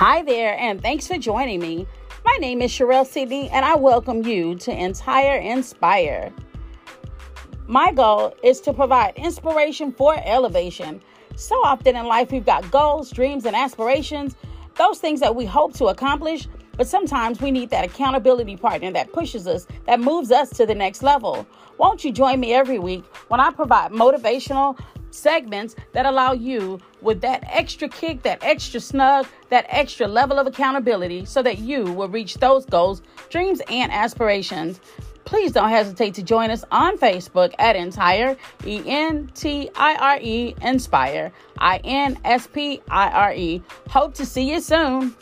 Hi there, and thanks for joining me. My name is Sherelle Sidney, and I welcome you to Entire Inspire. My goal is to provide inspiration for elevation. So often in life, we've got goals, dreams, and aspirations, those things that we hope to accomplish, but sometimes we need that accountability partner that pushes us, that moves us to the next level. Won't you join me every week when I provide motivational segments that allow you with that extra kick, that extra snug, that extra level of accountability so that you will reach those goals, dreams, and aspirations please don't hesitate to join us on Facebook at Entire, E N T I R E, Inspire, I N S P I R E. Hope to see you soon.